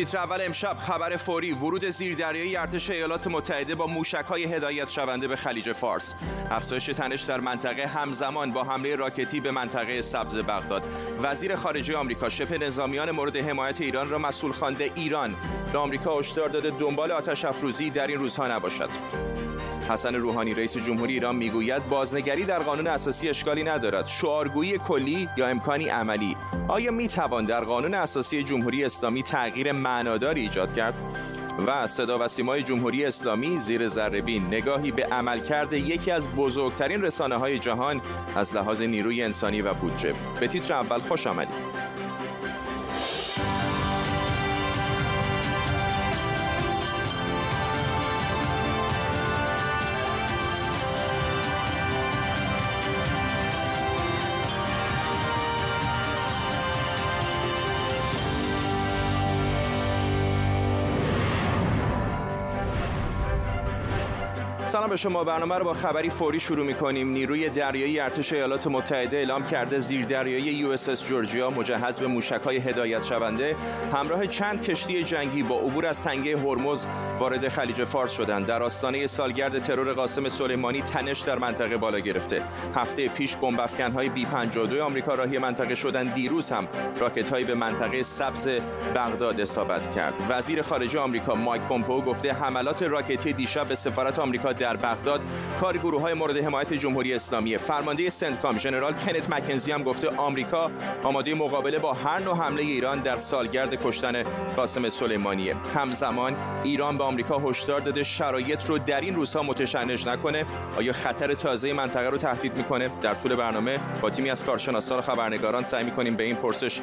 تیتر اول امشب خبر فوری ورود زیردریایی ارتش ایالات متحده با موشک‌های هدایت شونده به خلیج فارس. افزایش تنش در منطقه همزمان با حمله راکتی به منطقه سبز بغداد. وزیر خارجه آمریکا شبه نظامیان مورد حمایت ایران را مسئول خوانده ایران. به آمریکا هشدار داده دنبال آتش افروزی در این روزها نباشد. حسن روحانی رئیس جمهوری ایران می‌گوید بازنگری در قانون اساسی اشکالی ندارد. شعارگویی کلی یا امکانی عملی؟ آیا می توان در قانون اساسی جمهوری اسلامی تغییر معناداری ایجاد کرد؟ و صدا و سیمای جمهوری اسلامی زیر ذرهبین نگاهی به عملکرد یکی از بزرگترین رسانه های جهان از لحاظ نیروی انسانی و بودجه. به تیتر اول خوش آمدید. سلام به شما برنامه رو با خبری فوری شروع می کنیم نیروی دریایی ارتش ایالات متحده اعلام کرده زیردریایی USS جورجیا مجهز به موشک‌های هدایت شونده. همراه چند کشتی جنگی با عبور از تنگه هرمز وارد خلیج فارس شدند. در آستانه سالگرد ترور قاسم سلیمانی تنش در منطقه بالا گرفته. هفته پیش بمب های B 52 آمریکا راهی منطقه شدن. دیروز هم راکت‌هایی به منطقه سبز بغداد اصابت کرد. وزیر خارجه آمریکا مایک پومپئو گفته حملات راکتی دیشب به سفارت آمریکا در بغداد. کار گروه های مورد حمایت جمهوری اسلامی. فرمانده سنتکام ژنرال کنت مکنزی هم گفته آمریکا آماده مقابله با هر نوع حمله ایران در سالگرد کشتن قاسم سلیمانیه. همزمان ایران به آمریکا هشدار داده شرایط رو در این روزها متشنج نکنه. آیا خطر تازه منطقه رو تهدید می‌کنه؟ در طول برنامه با تیمی از کارشناسان و خبرنگاران سعی می‌کنیم به این پرسش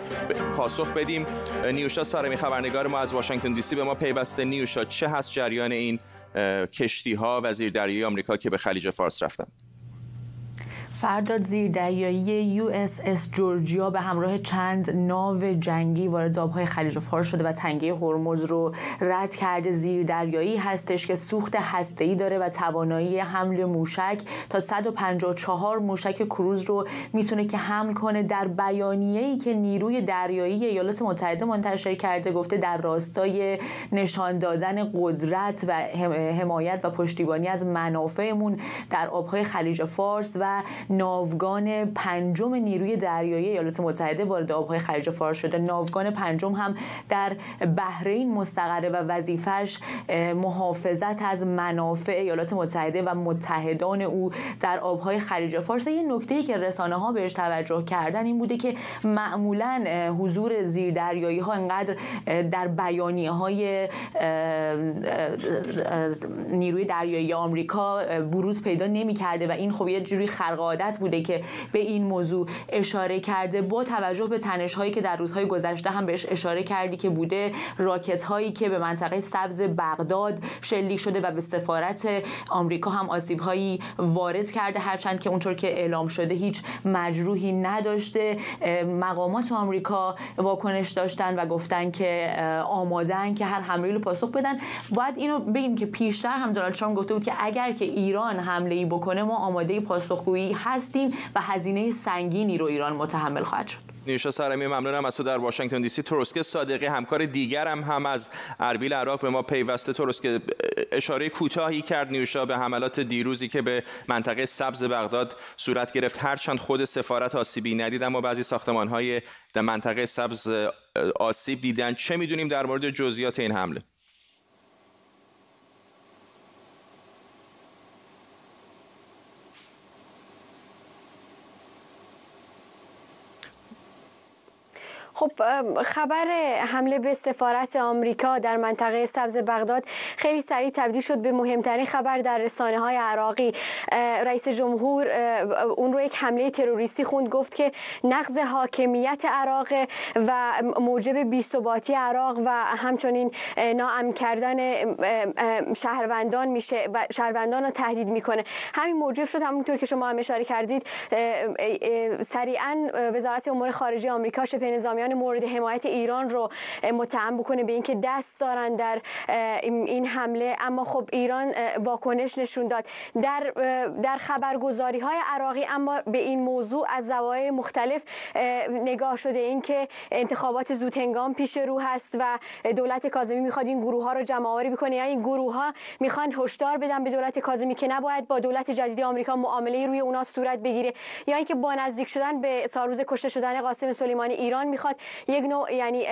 پاسخ بدیم. نیوشا سارمی خبرنگار ما از واشنگتن دی سی به ما پیوسته. نیوشا چه هست جریان این کشتی ها و زیردریایی آمریکا که به خلیج فارس رفتن. فرداد زیردریایی USS جورجیا به همراه چند ناو جنگی وارد آبهای خلیج فارس شده و تنگه هرمز رو رد کرده. زیردریایی هستش که سوخت هسته‌ای داره و توانایی حمل موشک تا 154 موشک کروز رو می‌تونه که حمل کنه. در بیانیه‌ای که نیروی دریایی ایالات متحده منتشر کرده گفته در راستای نشان دادن قدرت و حمایت و پشتیبانی از منافعمون در آبهای خلیج فارس و ناوگان پنجم نیروی دریایی ایالات متحده وارد آبهای خلیج فارس شده. ناوگان پنجم هم در بحرین مستقره و وظیفش محافظت از منافع ایالات متحده و متحدان او در آبهای خلیج فارس. یه نکته که رسانه ها بهش توجه کردن این بوده که معمولا حضور زیردریایی ها انقدر در بیانیه های نیروی دریایی آمریکا بروز پیدا نمی کرده و این خب یه جوری خرق عادت بوده که به این موضوع اشاره کرده با توجه به تنش هایی که در روزهای گذشته هم بهش اشاره کردی که بوده راکت هایی که به منطقه سبز بغداد شلیک شده و به سفارت آمریکا هم آسیب هایی وارد کرده هرچند که اونطور که اعلام شده هیچ مجروحی نداشته. مقامات آمریکا واکنش داشتن و گفتن که آمادن که هر حمله رو پاسخ بدن. باید اینو بگیم که پیشتر هم دونالد ترامپ گفته بود که اگر که ایران حمله ای بکنه ما آماده پاسخگویی هستیم و هزینه سنگینی رو ایران متحمل خواهد شد. نیوشا سرمی ممنونم از تو در واشنگتن دی سی. تروسکه صادقی همکار دیگرم هم از اربیل عراق به ما پیوسته. تروسکه اشاره کوتاهی کرد نیوشا به حملات دیروزی که به منطقه سبز بغداد صورت گرفت. هرچند خود سفارت آسیبی ندید اما بعضی ساختمان های در منطقه سبز آسیب دیدن. چه می‌دونیم در مورد جزئیات این حمله؟ خب خبر حمله به سفارت آمریکا در منطقه سبز بغداد خیلی سریع تبدیل شد به مهمترین خبر در رسانه های عراقی رئیس جمهور اون رو یک حمله تروریستی خوند گفت که نقض حاکمیت عراق و موجب بیثباتی عراق و همچنین ناامن کردن شهروندان میشه و شهروندان رو تهدید می‌کنه. همین موجب شد همونطور که شما هم اشاره کردید سریعا وزارت امور خارجه آمریکا شبه نظامیان جامعیان مورد حمایت ایران رو متهم بکنه به اینکه دست دارن در این حمله. اما خب ایران واکنش نشون داد. در در خبرگزاری های عراقی اما به این موضوع از زوایای مختلف نگاه شده. اینکه انتخابات زود هنگام پیش رو هست و دولت کاظمی می‌خواد این گروه ها رو جمع آوری بکنه. یعنی این گروه ها می‌خوان هشدار بدن به دولت کاظمی که نباید با دولت جدید آمریکا معامله روی اونا صورت بگیره. یا اینکه با نزدیک شدن به سالروز کشته شدن قاسم سلیمانی ایران می‌خواد یک نوع یعنی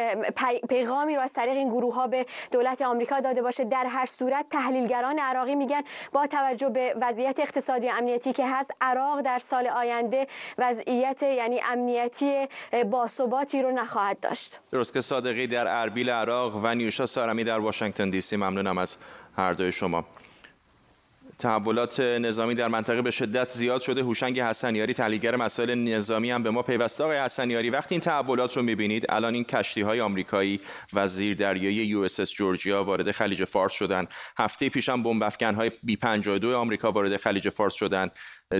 پیغامی رو از طریق این گروه ها به دولت آمریکا داده باشه. در هر صورت تحلیلگران عراقی میگن با توجه به وضعیت اقتصادی امنیتی که هست عراق در سال آینده وضعیت یعنی امنیتی باثباتی رو نخواهد داشت. درست که صادقی در اربیل عراق و نیوشا سارمی در واشنگتن دی سی. ممنونم از هر دوی شما. تحولات نظامی در منطقه به شدت زیاد شده. هوشنگ حسنیاری تحلیلگر مسائل نظامی هم به ما پیوسته. آقای حسنیاری وقتی این تحولات رو می‌بینید الان این کشتی های آمریکایی و زیر دریایی USS Georgia وارد خلیج فارس شدن. هفته پیش هم بمب های B 52 آمریکا وارد خلیج فارس شدن.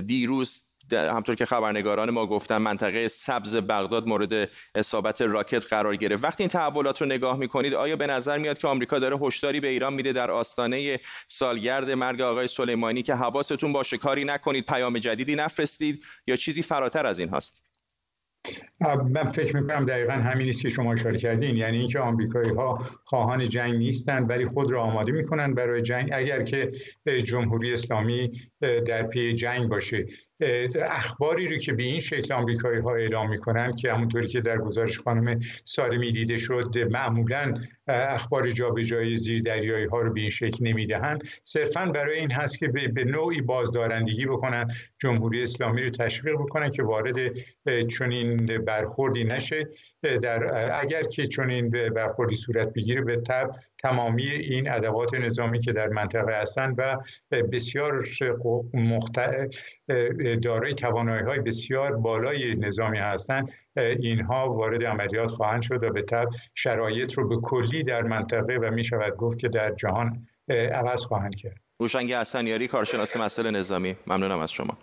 دیروز همونطور که خبرنگاران ما گفتن منطقه سبز بغداد مورد اصابت راکت قرار گرفت. وقتی این تحولات رو نگاه می‌کنید آیا به نظر میاد که آمریکا داره هشداری به ایران میده در آستانه سالگرد مرگ آقای سلیمانی که حواستون باشه کاری نکنید پیام جدیدی نفرستید یا چیزی فراتر از این هست من فکر می‌کنم دقیقا همین است که شما اشاره کردین. یعنی اینکه آمریکایی ها خواهان جنگ نیستند ولی خود را آماده می‌کنند برای جنگ. اگر که جمهوری اسلامی در پی جنگ باشه اخباری رو که به این شکل آمریکایی ها اعلام می‌کنن که همونطوری که در گزارش خانم سالمی دیده شد معمولا اخبار جابجایی زیر دریایی ها رو به این شکل نمی‌دهند. صرفا برای این هست که به نوعی بازدارندگی بکنن جمهوری اسلامی رو تشویق بکنن که وارد چنین برخوردی نشه. در اگر که چنین برخوردی صورت بگیره به تب تمامی این ادوات نظامی که در منطقه هستند و بسیار مخت... دارای توانایی های بسیار بالای نظامی هستند اینها وارد عملیات خواهند شد و به طب شرایط رو به کلی در منطقه و می شود گفت که در جهان عوض خواهند کرد. روشنگ حسنیاری کارشناس مسئله نظامی ممنونم از شما.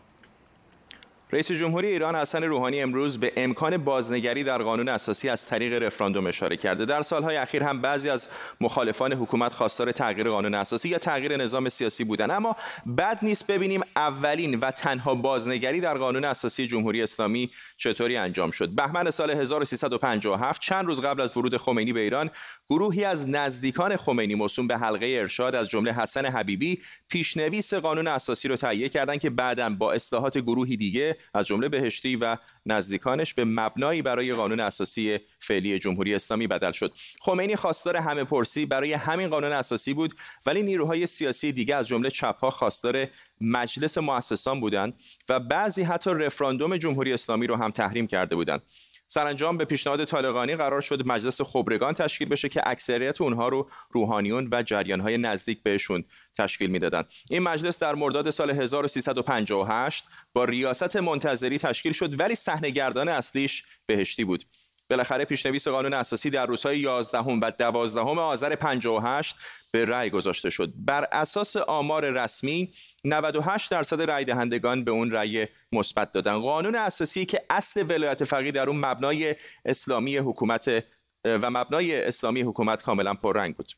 رئیس جمهوری ایران حسن روحانی امروز به امکان بازنگری در قانون اساسی از طریق رفراندوم اشاره کرده. در سالهای اخیر هم بعضی از مخالفان حکومت خواستار تغییر قانون اساسی یا تغییر نظام سیاسی بودن. اما بد نیست ببینیم اولین و تنها بازنگری در قانون اساسی جمهوری اسلامی چطوری انجام شد. بهمن سال 1357 چند روز قبل از ورود خمینی به ایران گروهی از نزدیکان خمینی موسوم به حلقه ارشاد از جمله حسن حبیبی پیشنویس قانون اساسی رو تهیه کردند که بعدا با اصلاحات گروهی دیگه از جمله بهشتی و نزدیکانش به مبنایی برای قانون اساسی فعلی جمهوری اسلامی بدل شد. خمینی خواستار همه پرسی برای همین قانون اساسی بود ولی نیروهای سیاسی دیگه از جمله چپها خواستار مجلس مؤسسان بودند و بعضی حتی رفراندوم جمهوری اسلامی رو هم تحریم کرده بودند. سرانجام به پیشنهاد طالقانی قرار شد مجلس خبرگان تشکیل بشه که اکثریت اونها رو روحانیون و جریانهای نزدیک بهشون تشکیل می‌دادند این مجلس در مرداد سال 1358 با ریاست منتظری تشکیل شد ولی صحنه‌گردان اصلیش بهشتی بود. بالاخره پیشنویس قانون اساسی در روزهای 11 و 12 آذر 58 به رأی گذاشته شد. بر اساس آمار رسمی 98 درصد رأی دهندگان به اون رأی مثبت دادن. قانون اساسی که اصل ولایت فقیه در اون مبنای اسلامی حکومت و مبنای اسلامی حکومت کاملا پررنگ بود.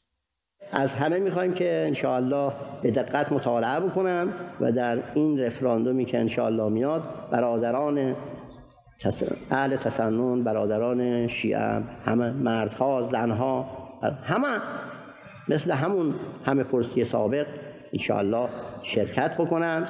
از همه می‌خوایم که انشاءالله به دقت مطالعه بکنن و در این رفراندومی که انشاءالله میاد برادران اهل تسنن برادران شیعه همه مردها زنها همه مثل همون همه پرسی سابق انشاءالله شرکت بکنن.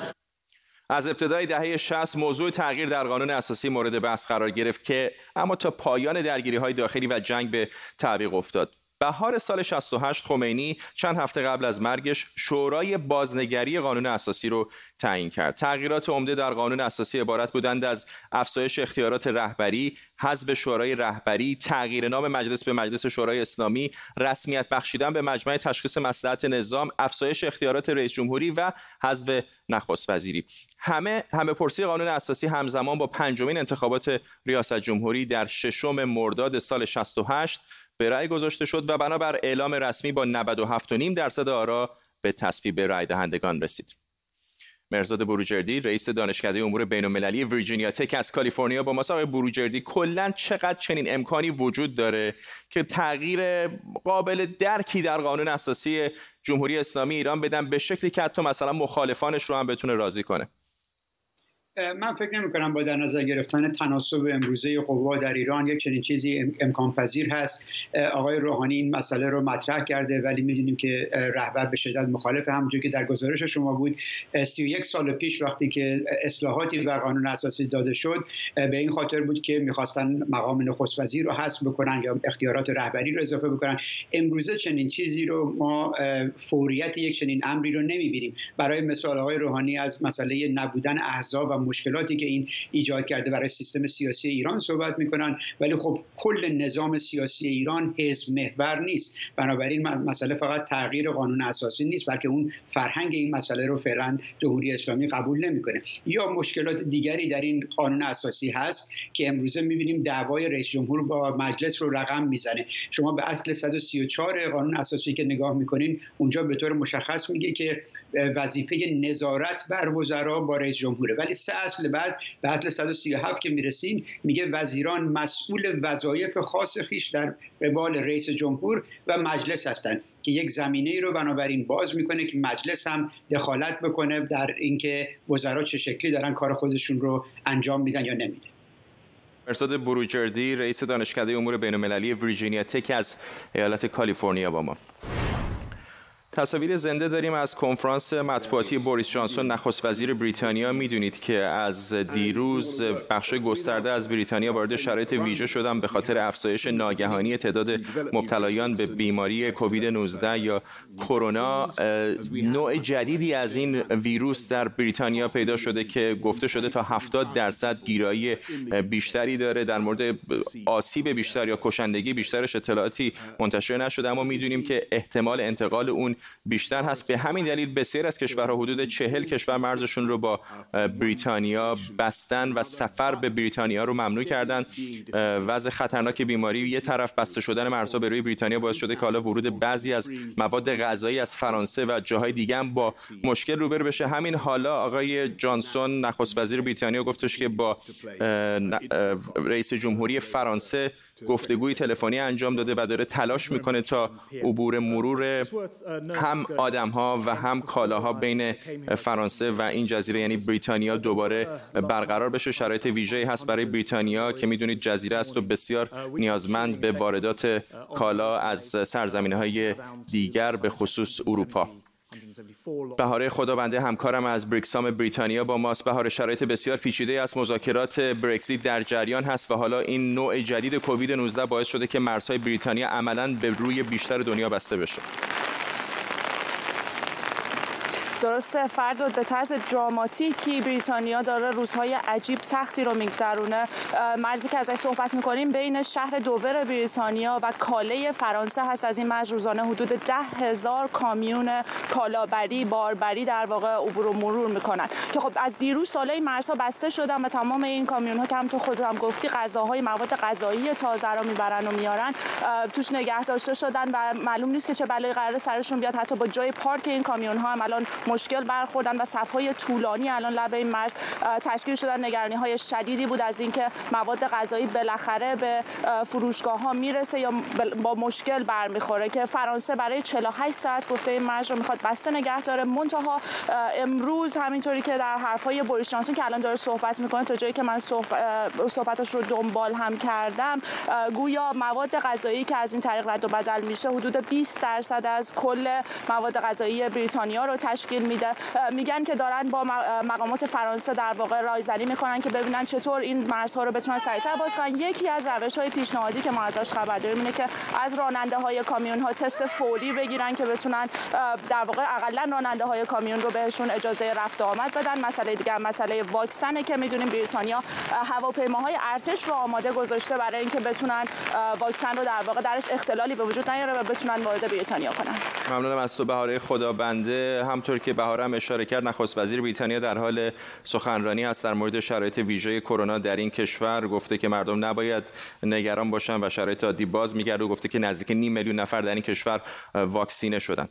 از ابتدای دهه 60 موضوع تغییر در قانون اساسی مورد بحث قرار گرفت که اما تا پایان درگیری های داخلی و جنگ به تعویق افتاد. بهار سال 68 خمینی چند هفته قبل از مرگش شورای بازنگری قانون اساسی رو تعیین کرد. تغییرات عمده در قانون اساسی عبارت بودند از افزایش اختیارات رهبری، حذف شورای رهبری، تغییر نام مجلس به مجلس شورای اسلامی، رسمیت بخشیدن به مجمع تشخیص مصلحت نظام، افزایش اختیارات رئیس جمهوری و حذف نخست وزیری. همه همه پرسی قانون اساسی همزمان با پنجمین انتخابات ریاست جمهوری در ششم مرداد سال 68 به رأی گذاشته شد و بنابر اعلام رسمی با 97.5 درصد آرا به تصویب رأی دهندگان رسید. مرزاد بروجردی رئیس دانشکده امور بین‌المللی ویرجینیا تک از کالیفرنیا با آقای بروجردی کلا چقدر چنین امکانی وجود داره که تغییر قابل درکی در قانون اساسی جمهوری اسلامی ایران بدن به شکلی که حتی مثلا مخالفانش رو هم بتونه راضی کنه من فکر نمی کنم با در نظر گرفتن تناسب امروزه قوا در ایران یک چنین چیزی امکان پذیر هست. آقای روحانی این مسئله رو مطرح کرده ولی می‌دونیم که رهبر به شدت مخالف همونجور که در گزارش شما بود. 31 سال پیش وقتی که اصلاحاتی بر قانون اساسی داده شد به این خاطر بود که می‌خواستن مقام نخست وزیر رو حذف بکنن یا اختیارات رهبری رو اضافه بکنن. امروزه چنین چیزی رو ما فوریت یک چنین امری رو نمی‌بینیم. برای مثال آقای روحانی از مسئله نبودن احزاب و مشکلاتی که این ایجاد کرده برای سیستم سیاسی ایران صحبت می‌کنن. ولی خب کل نظام سیاسی ایران حزب محور نیست. بنابراین مسئله فقط تغییر قانون اساسی نیست بلکه اون فرهنگ این مسئله رو فعلا جمهوری اسلامی قبول نمی‌کنه. یا مشکلات دیگری در این قانون اساسی هست که امروزه می‌بینیم دعوای رئیس جمهور با مجلس رو رقم می‌زنه. شما به اصل 134 قانون اساسی که نگاه می‌کنین اونجا به طور مشخص میگه که وظیفه نظارت بر وزرا با رئیس جمهوره. ولی اصل بعد به اصل 137 که می‌رسیم میگه وزیران مسئول وظایف خاص خیش در قبال رئیس جمهور و مجلس هستند که یک زمینه ای رو بنابراین باز می‌کنه که مجلس هم دخالت بکنه در اینکه وزرا چه شکلی دارن کار خودشون رو انجام میدن یا نمیدن. مرساد بروجردی رئیس دانشکده امور بین‌المللی ویرجینیا تک از ایالت کالیفرنیا با ما. تصاویر زنده داریم از کنفرانس مطبوعاتی بوریس جانسون. نخست وزیر بریتانیا می‌دونید که از دیروز بخش گسترده از بریتانیا وارد شرایط ویژه شدن به خاطر افزایش ناگهانی تعداد مبتلایان به بیماری کووید 19 یا کرونا. نوع جدیدی از این ویروس در بریتانیا پیدا شده که گفته شده تا 70 درصد گیرایی بیشتری داره در مورد آسیب بیشتر یا کشندگی بیشترش اطلاعاتی منتشر نشده. اما می‌دونیم که احتمال انتقال اون بیشتر هست. به همین دلیل بسیار از کشورها حدود چهل کشور مرزشون رو با بریتانیا بستن و سفر به بریتانیا رو ممنوع کردن. وضع خطرناک بیماری یه طرف بسته شدن مرزها به روی بریتانیا باعث شده که حالا ورود بعضی از مواد غذایی از فرانسه و جاهای دیگه هم با مشکل روبرو بشه. همین حالا آقای جانسون نخست وزیر بریتانیا گفتش که با رئیس جمهوری فرانسه گفتگوی تلفنی انجام داده و داره تلاش می‌کنه تا عبور مرور هم آدم ها و هم کالاها بین فرانسه و این جزیره یعنی بریتانیا دوباره برقرار بشه. شرایط ویژه‌ای هست برای بریتانیا که می‌دونید جزیره است و بسیار نیازمند به واردات کالا از سرزمین های دیگر به خصوص اروپا. بهاره خدابنده همکارم از بریکسام بریتانیا با ماست. بهار شرایط بسیار پیچیده از مذاکرات برکزیت در جریان هست و حالا این نوع جدید کووید 19 باعث شده که مرزهای بریتانیا عملا به روی بیشتر دنیا بسته بشه. درسته فرد به طرز دراماتیکی بریتانیا داره روزهای عجیب سختی رو میگذرونه. مرزی که ازش صحبت می‌کنیم بین شهر دوور بریتانیا و کاله فرانسه هست. از این مرز روزانه حدود ده هزار کامیون کالابری باربری در واقع عبور و مرور می‌کنن. که خب از دیروز ساله مرزها بسته شدن و تمام این کامیون ها که هم تو خودت هم گفتی غذاهای مواد غذایی تازه رو می‌برن و میارن توش نگه داشته شدن و معلوم نیست که چه بلایی قرار سرشون بیاد. حتی با جای پارک این کامیون ها هم الان مشکل برخوردن و صفهای طولانی الان لب این مرز تشکیل شدن. نگرانی های شدیدی بود از اینکه مواد غذایی بالاخره به فروشگاه ها می‌رسه یا با مشکل برمیخوره که فرانسه برای 48 ساعت گفته این مرز رو می‌خواد بسته نگه داره. منتها امروز همینطوری که در حرفای بوریس جانسون که الان داره صحبت می‌کنه تا جایی که من صحبتش رو دنبال هم کردم گویا مواد غذایی که از این طریق رد و بدل میشه حدود 20 درصد از کل مواد غذایی بریتانیا رو تشکیل میده. میگن که دارن با مقامات فرانسه در واقع رایزنی می‌کنن که ببینن چطور این مرزها رو بتونن سریعتر باز کنن. یکی از روش های پیشنهادی که ما ازش خبر داریم اینه که از راننده های کامیون ها تست فوری بگیرن که بتونن در واقع اقلا راننده های کامیون رو بهشون اجازه رفت آمد بدن. مسئله دیگه مسئله واکسنه که می‌دونیم بریتانیا هواپیماهای ارتش رو آماده گذاشته برای اینکه بتونن واکسن رو در واقع درش اختلالی به وجود نیاره و بتونن وارد بریتانیا کنن. ممنونم از تو بهاره خدابنده همطور که بهارم اشاره کرد نخست وزیر بریتانیا در حال سخنرانی است. در مورد شرایط ویژه کرونا در این کشور گفته که مردم نباید نگران باشن و شرایط عادی باز میگرد و گفته که نزدیک نیم میلیون نفر در این کشور واکسینه شدن.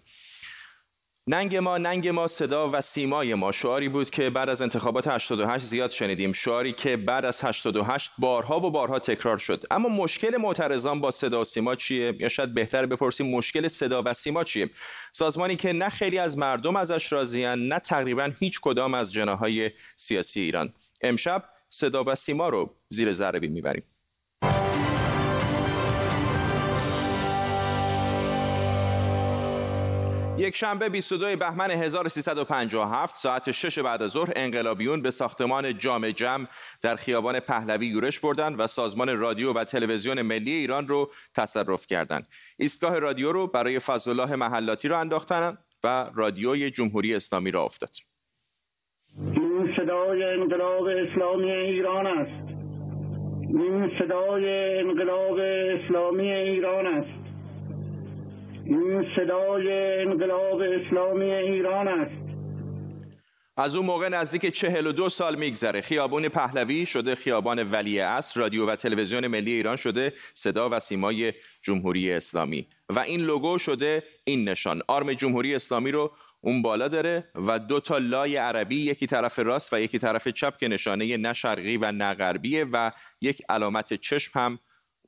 ننگ ما ننگ ما صدا و سیمای ما. شعاری بود که بعد از انتخابات 88 زیاد شنیدیم. شعاری که بعد از 88 بارها و بارها تکرار شد. اما مشکل معترضان با صدا و سیما چیه؟ یا شاید بهتر بپرسیم مشکل صدا و سیما چیه؟ سازمانی که نه خیلی از مردم ازش راضیان نه تقریبا هیچ کدام از جناهای سیاسی ایران. امشب صدا و سیما رو زیر ذره می‌بریم. یک شنبه 22 بهمن 1357 ساعت 6 بعد از ظهر انقلابیون به ساختمان جامع جمع در خیابان پهلوی یورش بردند و سازمان رادیو و تلویزیون ملی ایران رو تصرف کردند. ایستگاه رادیو رو برای فضلالله محلاتی را انداختند و رادیوی جمهوری اسلامی را افتاد. این صدای انقلاب اسلامی ایران است. این صدای انقلاب اسلامی ایران است. صدای انقلاب اسلامی ایران است. از اون موقع نزدیک 42 سال میگذره. خیابان پهلوی شده خیابان ولی اصر. رادیو و تلویزیون ملی ایران شده صدا و سیمای جمهوری اسلامی. و این لوگو شده این نشان. آرم جمهوری اسلامی رو اون بالا داره و دو تا لای عربی یکی طرف راست و یکی طرف چپ که نشانه نه شرقی و نه غربیه و یک علامت چشم هم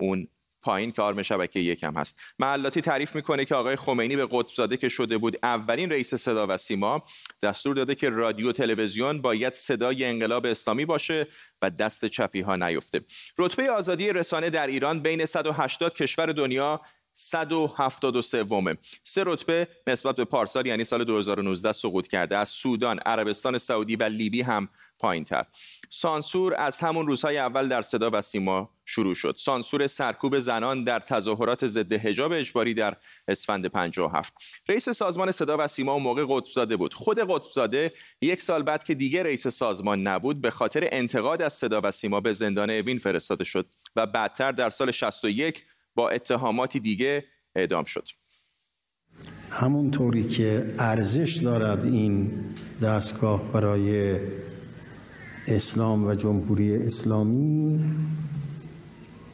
اون پایین که آرم شبکه یکم هست. محلاتی تعریف می‌کنه که آقای خمینی به قطبزاده که شده بود اولین رئیس صدا و سیما دستور داده که رادیو تلویزیون باید صدای انقلاب اسلامی باشه و دست چپی ها نیفته. رتبه آزادی رسانه در ایران بین 180 کشور دنیا 173 ومه سه رتبه نسبت به پارسال یعنی سال 2019 سقوط کرده. از سودان، عربستان سعودی و لیبی هم پایین تر سانسور از همون روزهای اول در صدا و سیما شروع شد. سانسور سرکوب زنان در تظاهرات ضد حجاب اجباری در اسفند 57 رئیس سازمان صدا و سیما اون موقع قطبزاده بود. خود قطبزاده یک سال بعد که دیگه رئیس سازمان نبود به خاطر انتقاد از صدا و سیما به زندان اوین فرستاده شد و بعدتر در سال 61 با اتهاماتی دیگه اعدام شد. همونطوری که ارزش دارد این دستگاه برای اسلام و جمهوری اسلامی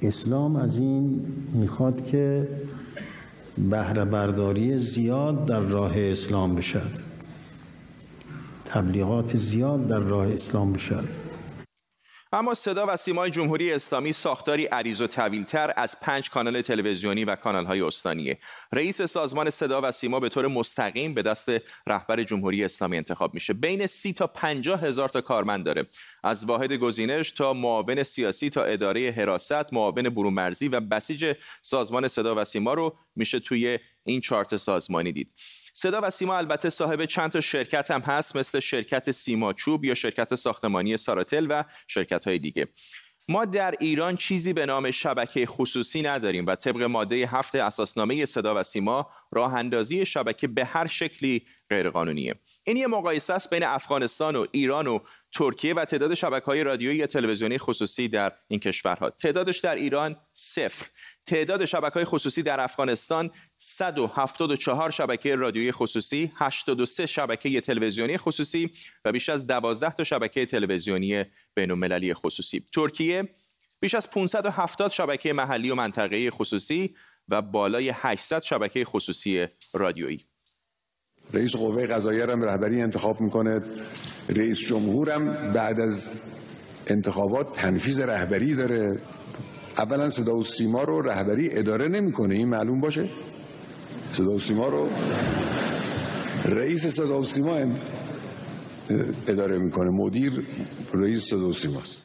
اسلام از این می‌خواد که بهره برداری زیاد در راه اسلام بشد تبلیغات زیاد در راه اسلام بشد اما صدا و سیمای جمهوری اسلامی ساختاری عریض و طویلتر از پنج کانال تلویزیونی و کانالهای استانیه. رئیس سازمان صدا و سیما به طور مستقیم به دست رهبر جمهوری اسلامی انتخاب میشه. بین سی تا پنجاه هزار تا کارمند داره. از واحد گزینش تا معاون سیاسی تا اداره حراست معاون برونمرزی و بسیج سازمان صدا و سیما رو میشه توی این چارت سازمانی دید. صدا و سیما البته صاحب چند تا شرکت هم هست مثل شرکت سیما چوب یا شرکت ساختمانی ساراتل و شرکت های دیگه. ما در ایران چیزی به نام شبکه خصوصی نداریم و طبق ماده هفت اساسنامه صدا و سیما راه اندازی شبکه به هر شکلی غیرقانونیه. این یه مقایسه است بین افغانستان و ایران و ترکیه و تعداد شبکه های رادیویی یا تلویزیونی خصوصی در این کشورها. تعدادش در ایران صفر. تعداد شبکه های خصوصی در افغانستان 174 شبکه رادیویی خصوصی 83 شبکه تلویزیونی خصوصی و بیش از 12 تا شبکه تلویزیونی بین المللی خصوصی. ترکیه بیش از 570 شبکه محلی و منطقه‌ای خصوصی و بالای 800 شبکه خصوصی رادیویی. رئیس قوه قضاییه هم رهبری انتخاب می‌کنه. رئیس جمهورم بعد از انتخابات تنفیز رهبری داره. اولا صدا و سیما رو رهبری اداره نمی‌کنه این معلوم باشه؟ صدا و سیما رو رئیس صدا و سیما اداره می‌کنه. مدیر رئیس صدا و سیماست.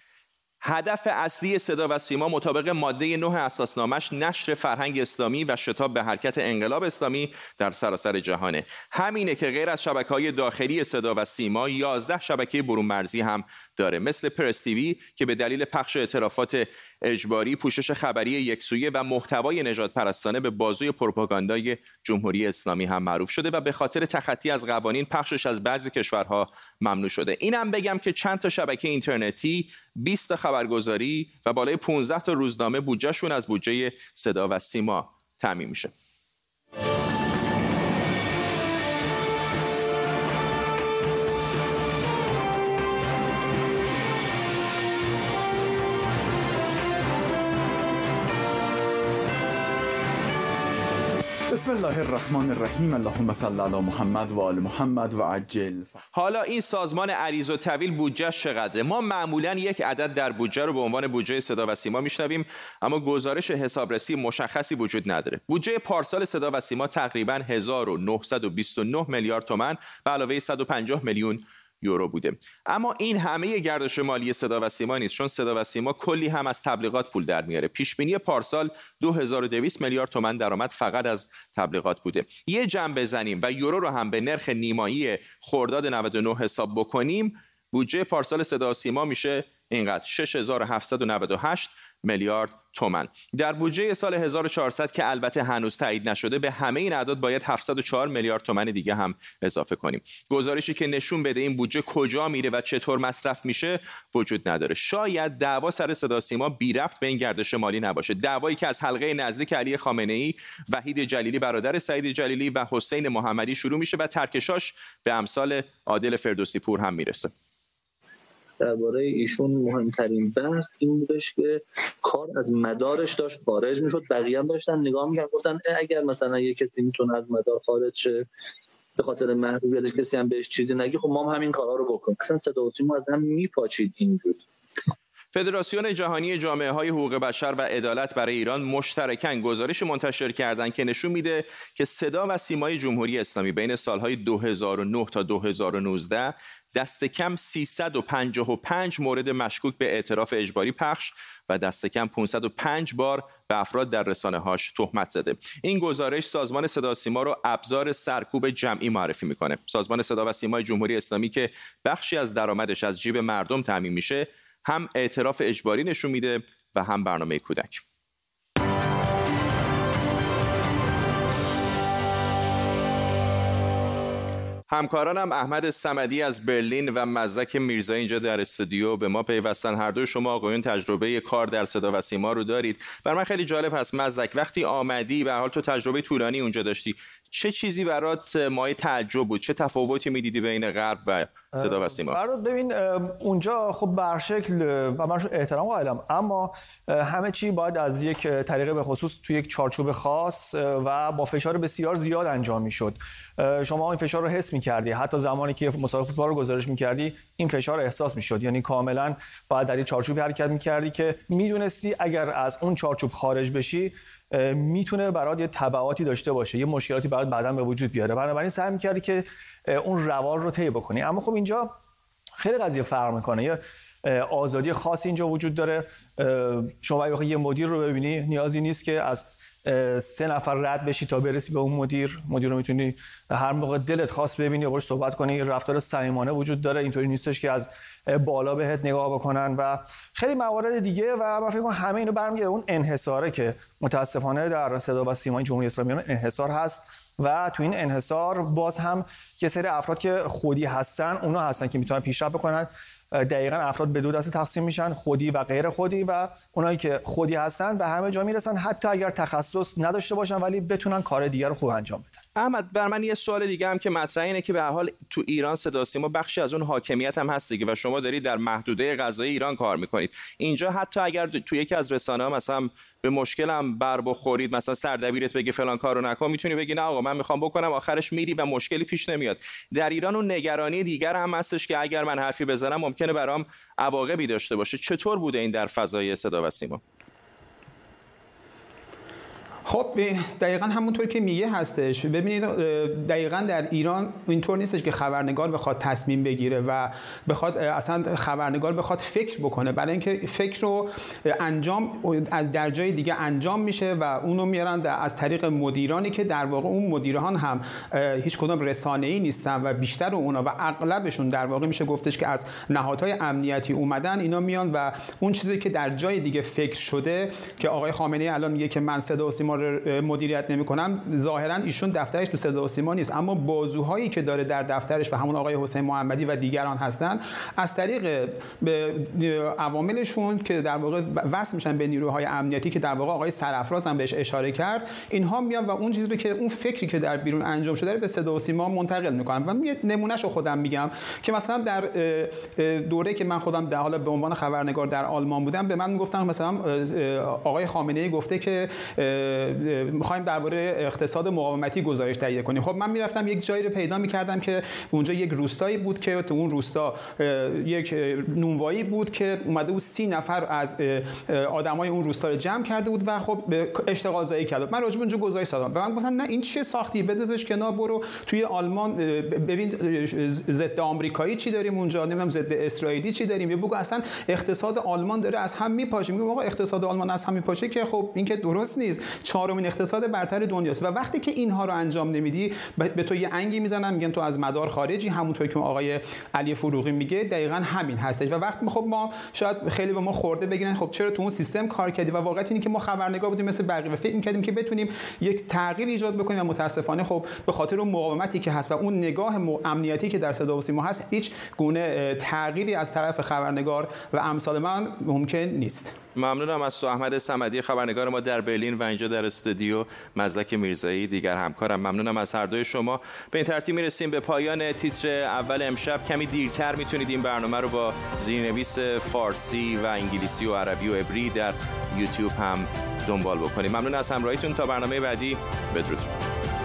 هدف اصلی صدا و سیما مطابق ماده 9 اساسنامش نشر فرهنگ اسلامی و شتاب به حرکت انقلاب اسلامی در سراسر جهانه. همینه که غیر از شبکه های داخلی صدا و سیما 11 شبکه برون مرزی هم داره. مثل پرستیوی که به دلیل پخش اعترافات اجباری پوشش خبری یکسویه و محتوای نجات پرستانه به بازوی پروپاگاندای جمهوری اسلامی هم معروف شده و به خاطر تخطی از قوانین پخشش از بعضی کشورها ممنوع شده. اینم بگم که چند تا شبکه اینترنتی 20 تا خبرگزاری و بالای 15 تا روزنامه بودجهشون از بودجه صدا و سیما تعمین میشه. بسم الله الرحمن الرحیم اللهم صل علی محمد و آل محمد و عجل حالا این سازمان عریض و طویل بودجه چقدره؟ ما معمولا یک عدد در بودجه رو به عنوان بودجه صدا و سیما میشنویم اما گزارش حسابرسی مشخصی وجود نداره. بودجه پارسال صدا و سیما تقریبا 1929 میلیارد تومان به علاوه 150 میلیون یورو بوده. اما این همه گردش مالی صدا و سیما نیست چون صدا و سیما کلی هم از تبلیغات پول در میاره. پیش بینی پارسال 2200 میلیارد تومان درآمد فقط از تبلیغات بوده. یه جمع بزنیم و یورو رو هم به نرخ نیمایی خرداد 99 حساب بکنیم. بودجه پارسال صدا و سیما میشه اینقدر 6798 میلیارد تومن در بودجه سال 1400 که البته هنوز تایید نشده به همه این اعداد باید 704 میلیارد تومن دیگه هم اضافه کنیم. گزارشی که نشون بده این بودجه کجا میره و چطور مصرف میشه وجود نداره. شاید دعوا سر صدا سیما بی ربط به این گردش مالی نباشه. دعوایی که از حلقه نزدیک علی خامنه ای وحید جلیلی برادر سعید جلیلی و حسین محمدی شروع میشه و ترکشاش به امثال عادل فردوسی پور هم می‌رسه. درباره ایشون مهمترین بحث این بودش که کار از مدارش داشت خارج می‌شد بقیه داشتن نگاه می‌کردن گفتن اگر مثلا یه کسی می‌تونه از مدار خارج شه به خاطر محدودیتش کسی هم بهش چیزی نگی خب ما هم همین کارا رو بکنیم. اصلا صدا از هم میپاچید اینجور فدراسیون جهانی جامعه های حقوق بشر و عدالت برای ایران مشترکاً گزارش منتشر کردند که نشون میده که صدا و سیمای جمهوری اسلامی بین سالهای 2009 تا 2019 دست کم 355 مورد مشکوک به اعتراف اجباری پخش و دست کم 505 بار به افراد در رسانه هاش تهمت زده. این گزارش سازمان صدا و سیما رو ابزار سرکوب جمعی معرفی می‌کنه. سازمان صدا و سیمای جمهوری اسلامی که بخشی از درآمدش از جیب مردم تامین میشه هم اعتراف اجباری نشون میده و هم برنامه کودک. همکارانم احمد سمدی از برلین و مزدک میرزا اینجا در استودیو به ما پیوستن. هر دو شما آقایون تجربه کار در صدا و سیما رو دارید. بر من خیلی جالب هست. مزدک وقتی آمدی به حال تو تجربه طولانی اونجا داشتی. چه چیزی برات مای تعجب بود؟ چه تفاوتی می‌دیدی بین غرب و صدا و سیما؟ فراد ببین اونجا خب به شکل و من احترام قائلم اما همه چی باید از یک طریقه به خصوص توی یک چارچوب خاص و با فشار بسیار زیاد انجام می‌شد. شما این فشار رو حس می‌کردی. حتی زمانی که مسابقه فوتبال رو گزارش می‌کردی این فشار احساس می‌شد. یعنی کاملا باید در این چارچوب حرکت می‌کردی که می‌دونستی اگر از اون چارچوب خارج بشی می‌تونه برات یه تبعاتی داشته باشه یه مشکلاتی برات بعدا به وجود بیاره. بنابراین سعی می‌کردی که اون روال رو طی بکنی. اما خب اینجا خیلی قضیه فرق می‌کنه. یه آزادی خاصی اینجا وجود داره. شما اگه یه مدیر رو ببینی نیازی نیست که از سه نفر رد بشی تا برسی به اون مدیر. مدیر رو می‌تونی هر موقع دلت خواست ببینی باش صحبت کنی. رفتار صمیمانه وجود داره. اینطوری نیستش که از بالا بهت نگاه بکنن و خیلی موارد دیگه و من فکر همه اینو برمیگرده. اون انحصاره که متاسفانه در صدا و سیمای جمهوری اسلامی انحصار هست و تو این انحصار باز هم یه سری افراد که خودی هستن اونا هستن که می‌تونن پیشرفت بکنن. دقیقا افراد به دو دسته تقسیم میشن خودی و غیر خودی و اونایی که خودی هستن به همه جا می‌رسن حتی اگر تخصص نداشته باشن ولی بتونن کار دیگر رو خوب انجام بدن. احمد بر من یه سوال دیگه هم که مطرح اینه که به حال تو ایران صدا سیما بخشی از اون حاکمیت هم هست دیگه و شما دارید در محدوده غذایی ایران کار می‌کنید. اینجا حتی اگر تو یکی از رسانه ها مثلا به مشکلم بر بخورید مثلا سردبیرت بگه فلان کارو نکن می‌تونی بگی نه آقا من می‌خوام بکنم آخرش میری و مشکلی پیش نمیاد. در ایران اون نگرانی دیگر هم هستش که اگر من حرفی بزنم ممکنه برام عواقبی داشته باشه. چطور بوده این در فضای صدا و سیما؟ خب دقیقا همونطور که میگه هستش. ببینید دقیقا در ایران اینطور نیستش که خبرنگار بخواد تصمیم بگیره و بخواد اصلا خبرنگار بخواد فکر بکنه. برای اینکه فکر رو انجام از در جای دیگه انجام میشه و اونو میارن از طریق مدیرانی که در واقع اون مدیران هم هیچ کدوم رسانه ای نیستن و بیشتر اونا و اغلبشون در واقع میشه گفتش که از نهادهای امنیتی اومدن اینا میان و اون چیزی که در جای دیگه فکر شده که آقای خامنه ای الان میگه که من صدا و سیما رو مدیریت نمی‌کنم ظاهرا ایشون دفترش تو صدا و سیما نیست. اما بازوهایی که داره در دفترش و همون آقای حسین محمدی و دیگران هستند از طریق عواملشون که در واقع وصل میشن به نیروهای امنیتی که در واقع آقای سرافراز هم بهش اشاره کرد اینها میان و اون چیزی که اون فکری که در بیرون انجام شده به صدا و سیما منتقل می‌کنن. و یه نمونهش رو خودم میگم که مثلا در دوره که من خودم در حال به عنوان خبرنگار در آلمان بودم به من گفتن مثلا آقای خامنه ای گفته که می‌خوایم درباره اقتصاد مقاومتی گزارش تهیه کنیم. خب من می‌رفتم یک جایی رو پیدا می‌کردم که اونجا یک روستایی بود که تو اون روستا یک نونوایی بود که اومده بود سی نفر از آدمای اون روستا رو جمع کرده بود و خب اشتغال زایی کرد. من راجب اونجا گزارش دادم. به من گفتن نه این چه ساختی؟ بدزش کنار برو توی آلمان ببین ضد آمریکایی چی داریم اونجا؟ نمی‌دونم ضد اسرائیلی چی داریم؟ یا بگو اصلا اقتصاد آلمان داره از هم میپاشه. میگم آقا اقتصاد آلمان از هم میپاشه که خب این که درست نیست. چهارمین اقتصاد برتر دنیاست. و وقتی که اینها رو انجام نمیدی به تو یه انگی می‌زنن میگن تو از مدار خارجی. همونطور که آقای علی فروغی میگه دقیقا همین هستش. و وقتی خب ما شاید خیلی به ما خورده بگیرن خب چرا تو اون سیستم کار کردی؟ و واقعیت اینه که ما خبرنگار بودیم مثل بقیه. و فکر می‌کردیم که بتونیم یک تغییر ایجاد بکنیم. و متاسفانه خب به خاطر اون مقاومتی که هست و اون نگاه امنیتی که در صدا و سیما هست هیچ گونه تغییری از طرف خبرنگار و امثال من ممکن نیست. ممنونم از تو احمد سمدی خبرنگار ما در برلین و اینجا در استودیو مزدک میرزایی دیگر همکارم. ممنونم از هر دوی شما. به این ترتیب می‌رسیم به پایان تیتر اول امشب. کمی دیرتر می‌تونید این برنامه رو با زیرنویس فارسی و انگلیسی و عربی و عبری در یوتیوب هم دنبال بکنید ممنون از همراهیتون. تا برنامه بعدی بدرود.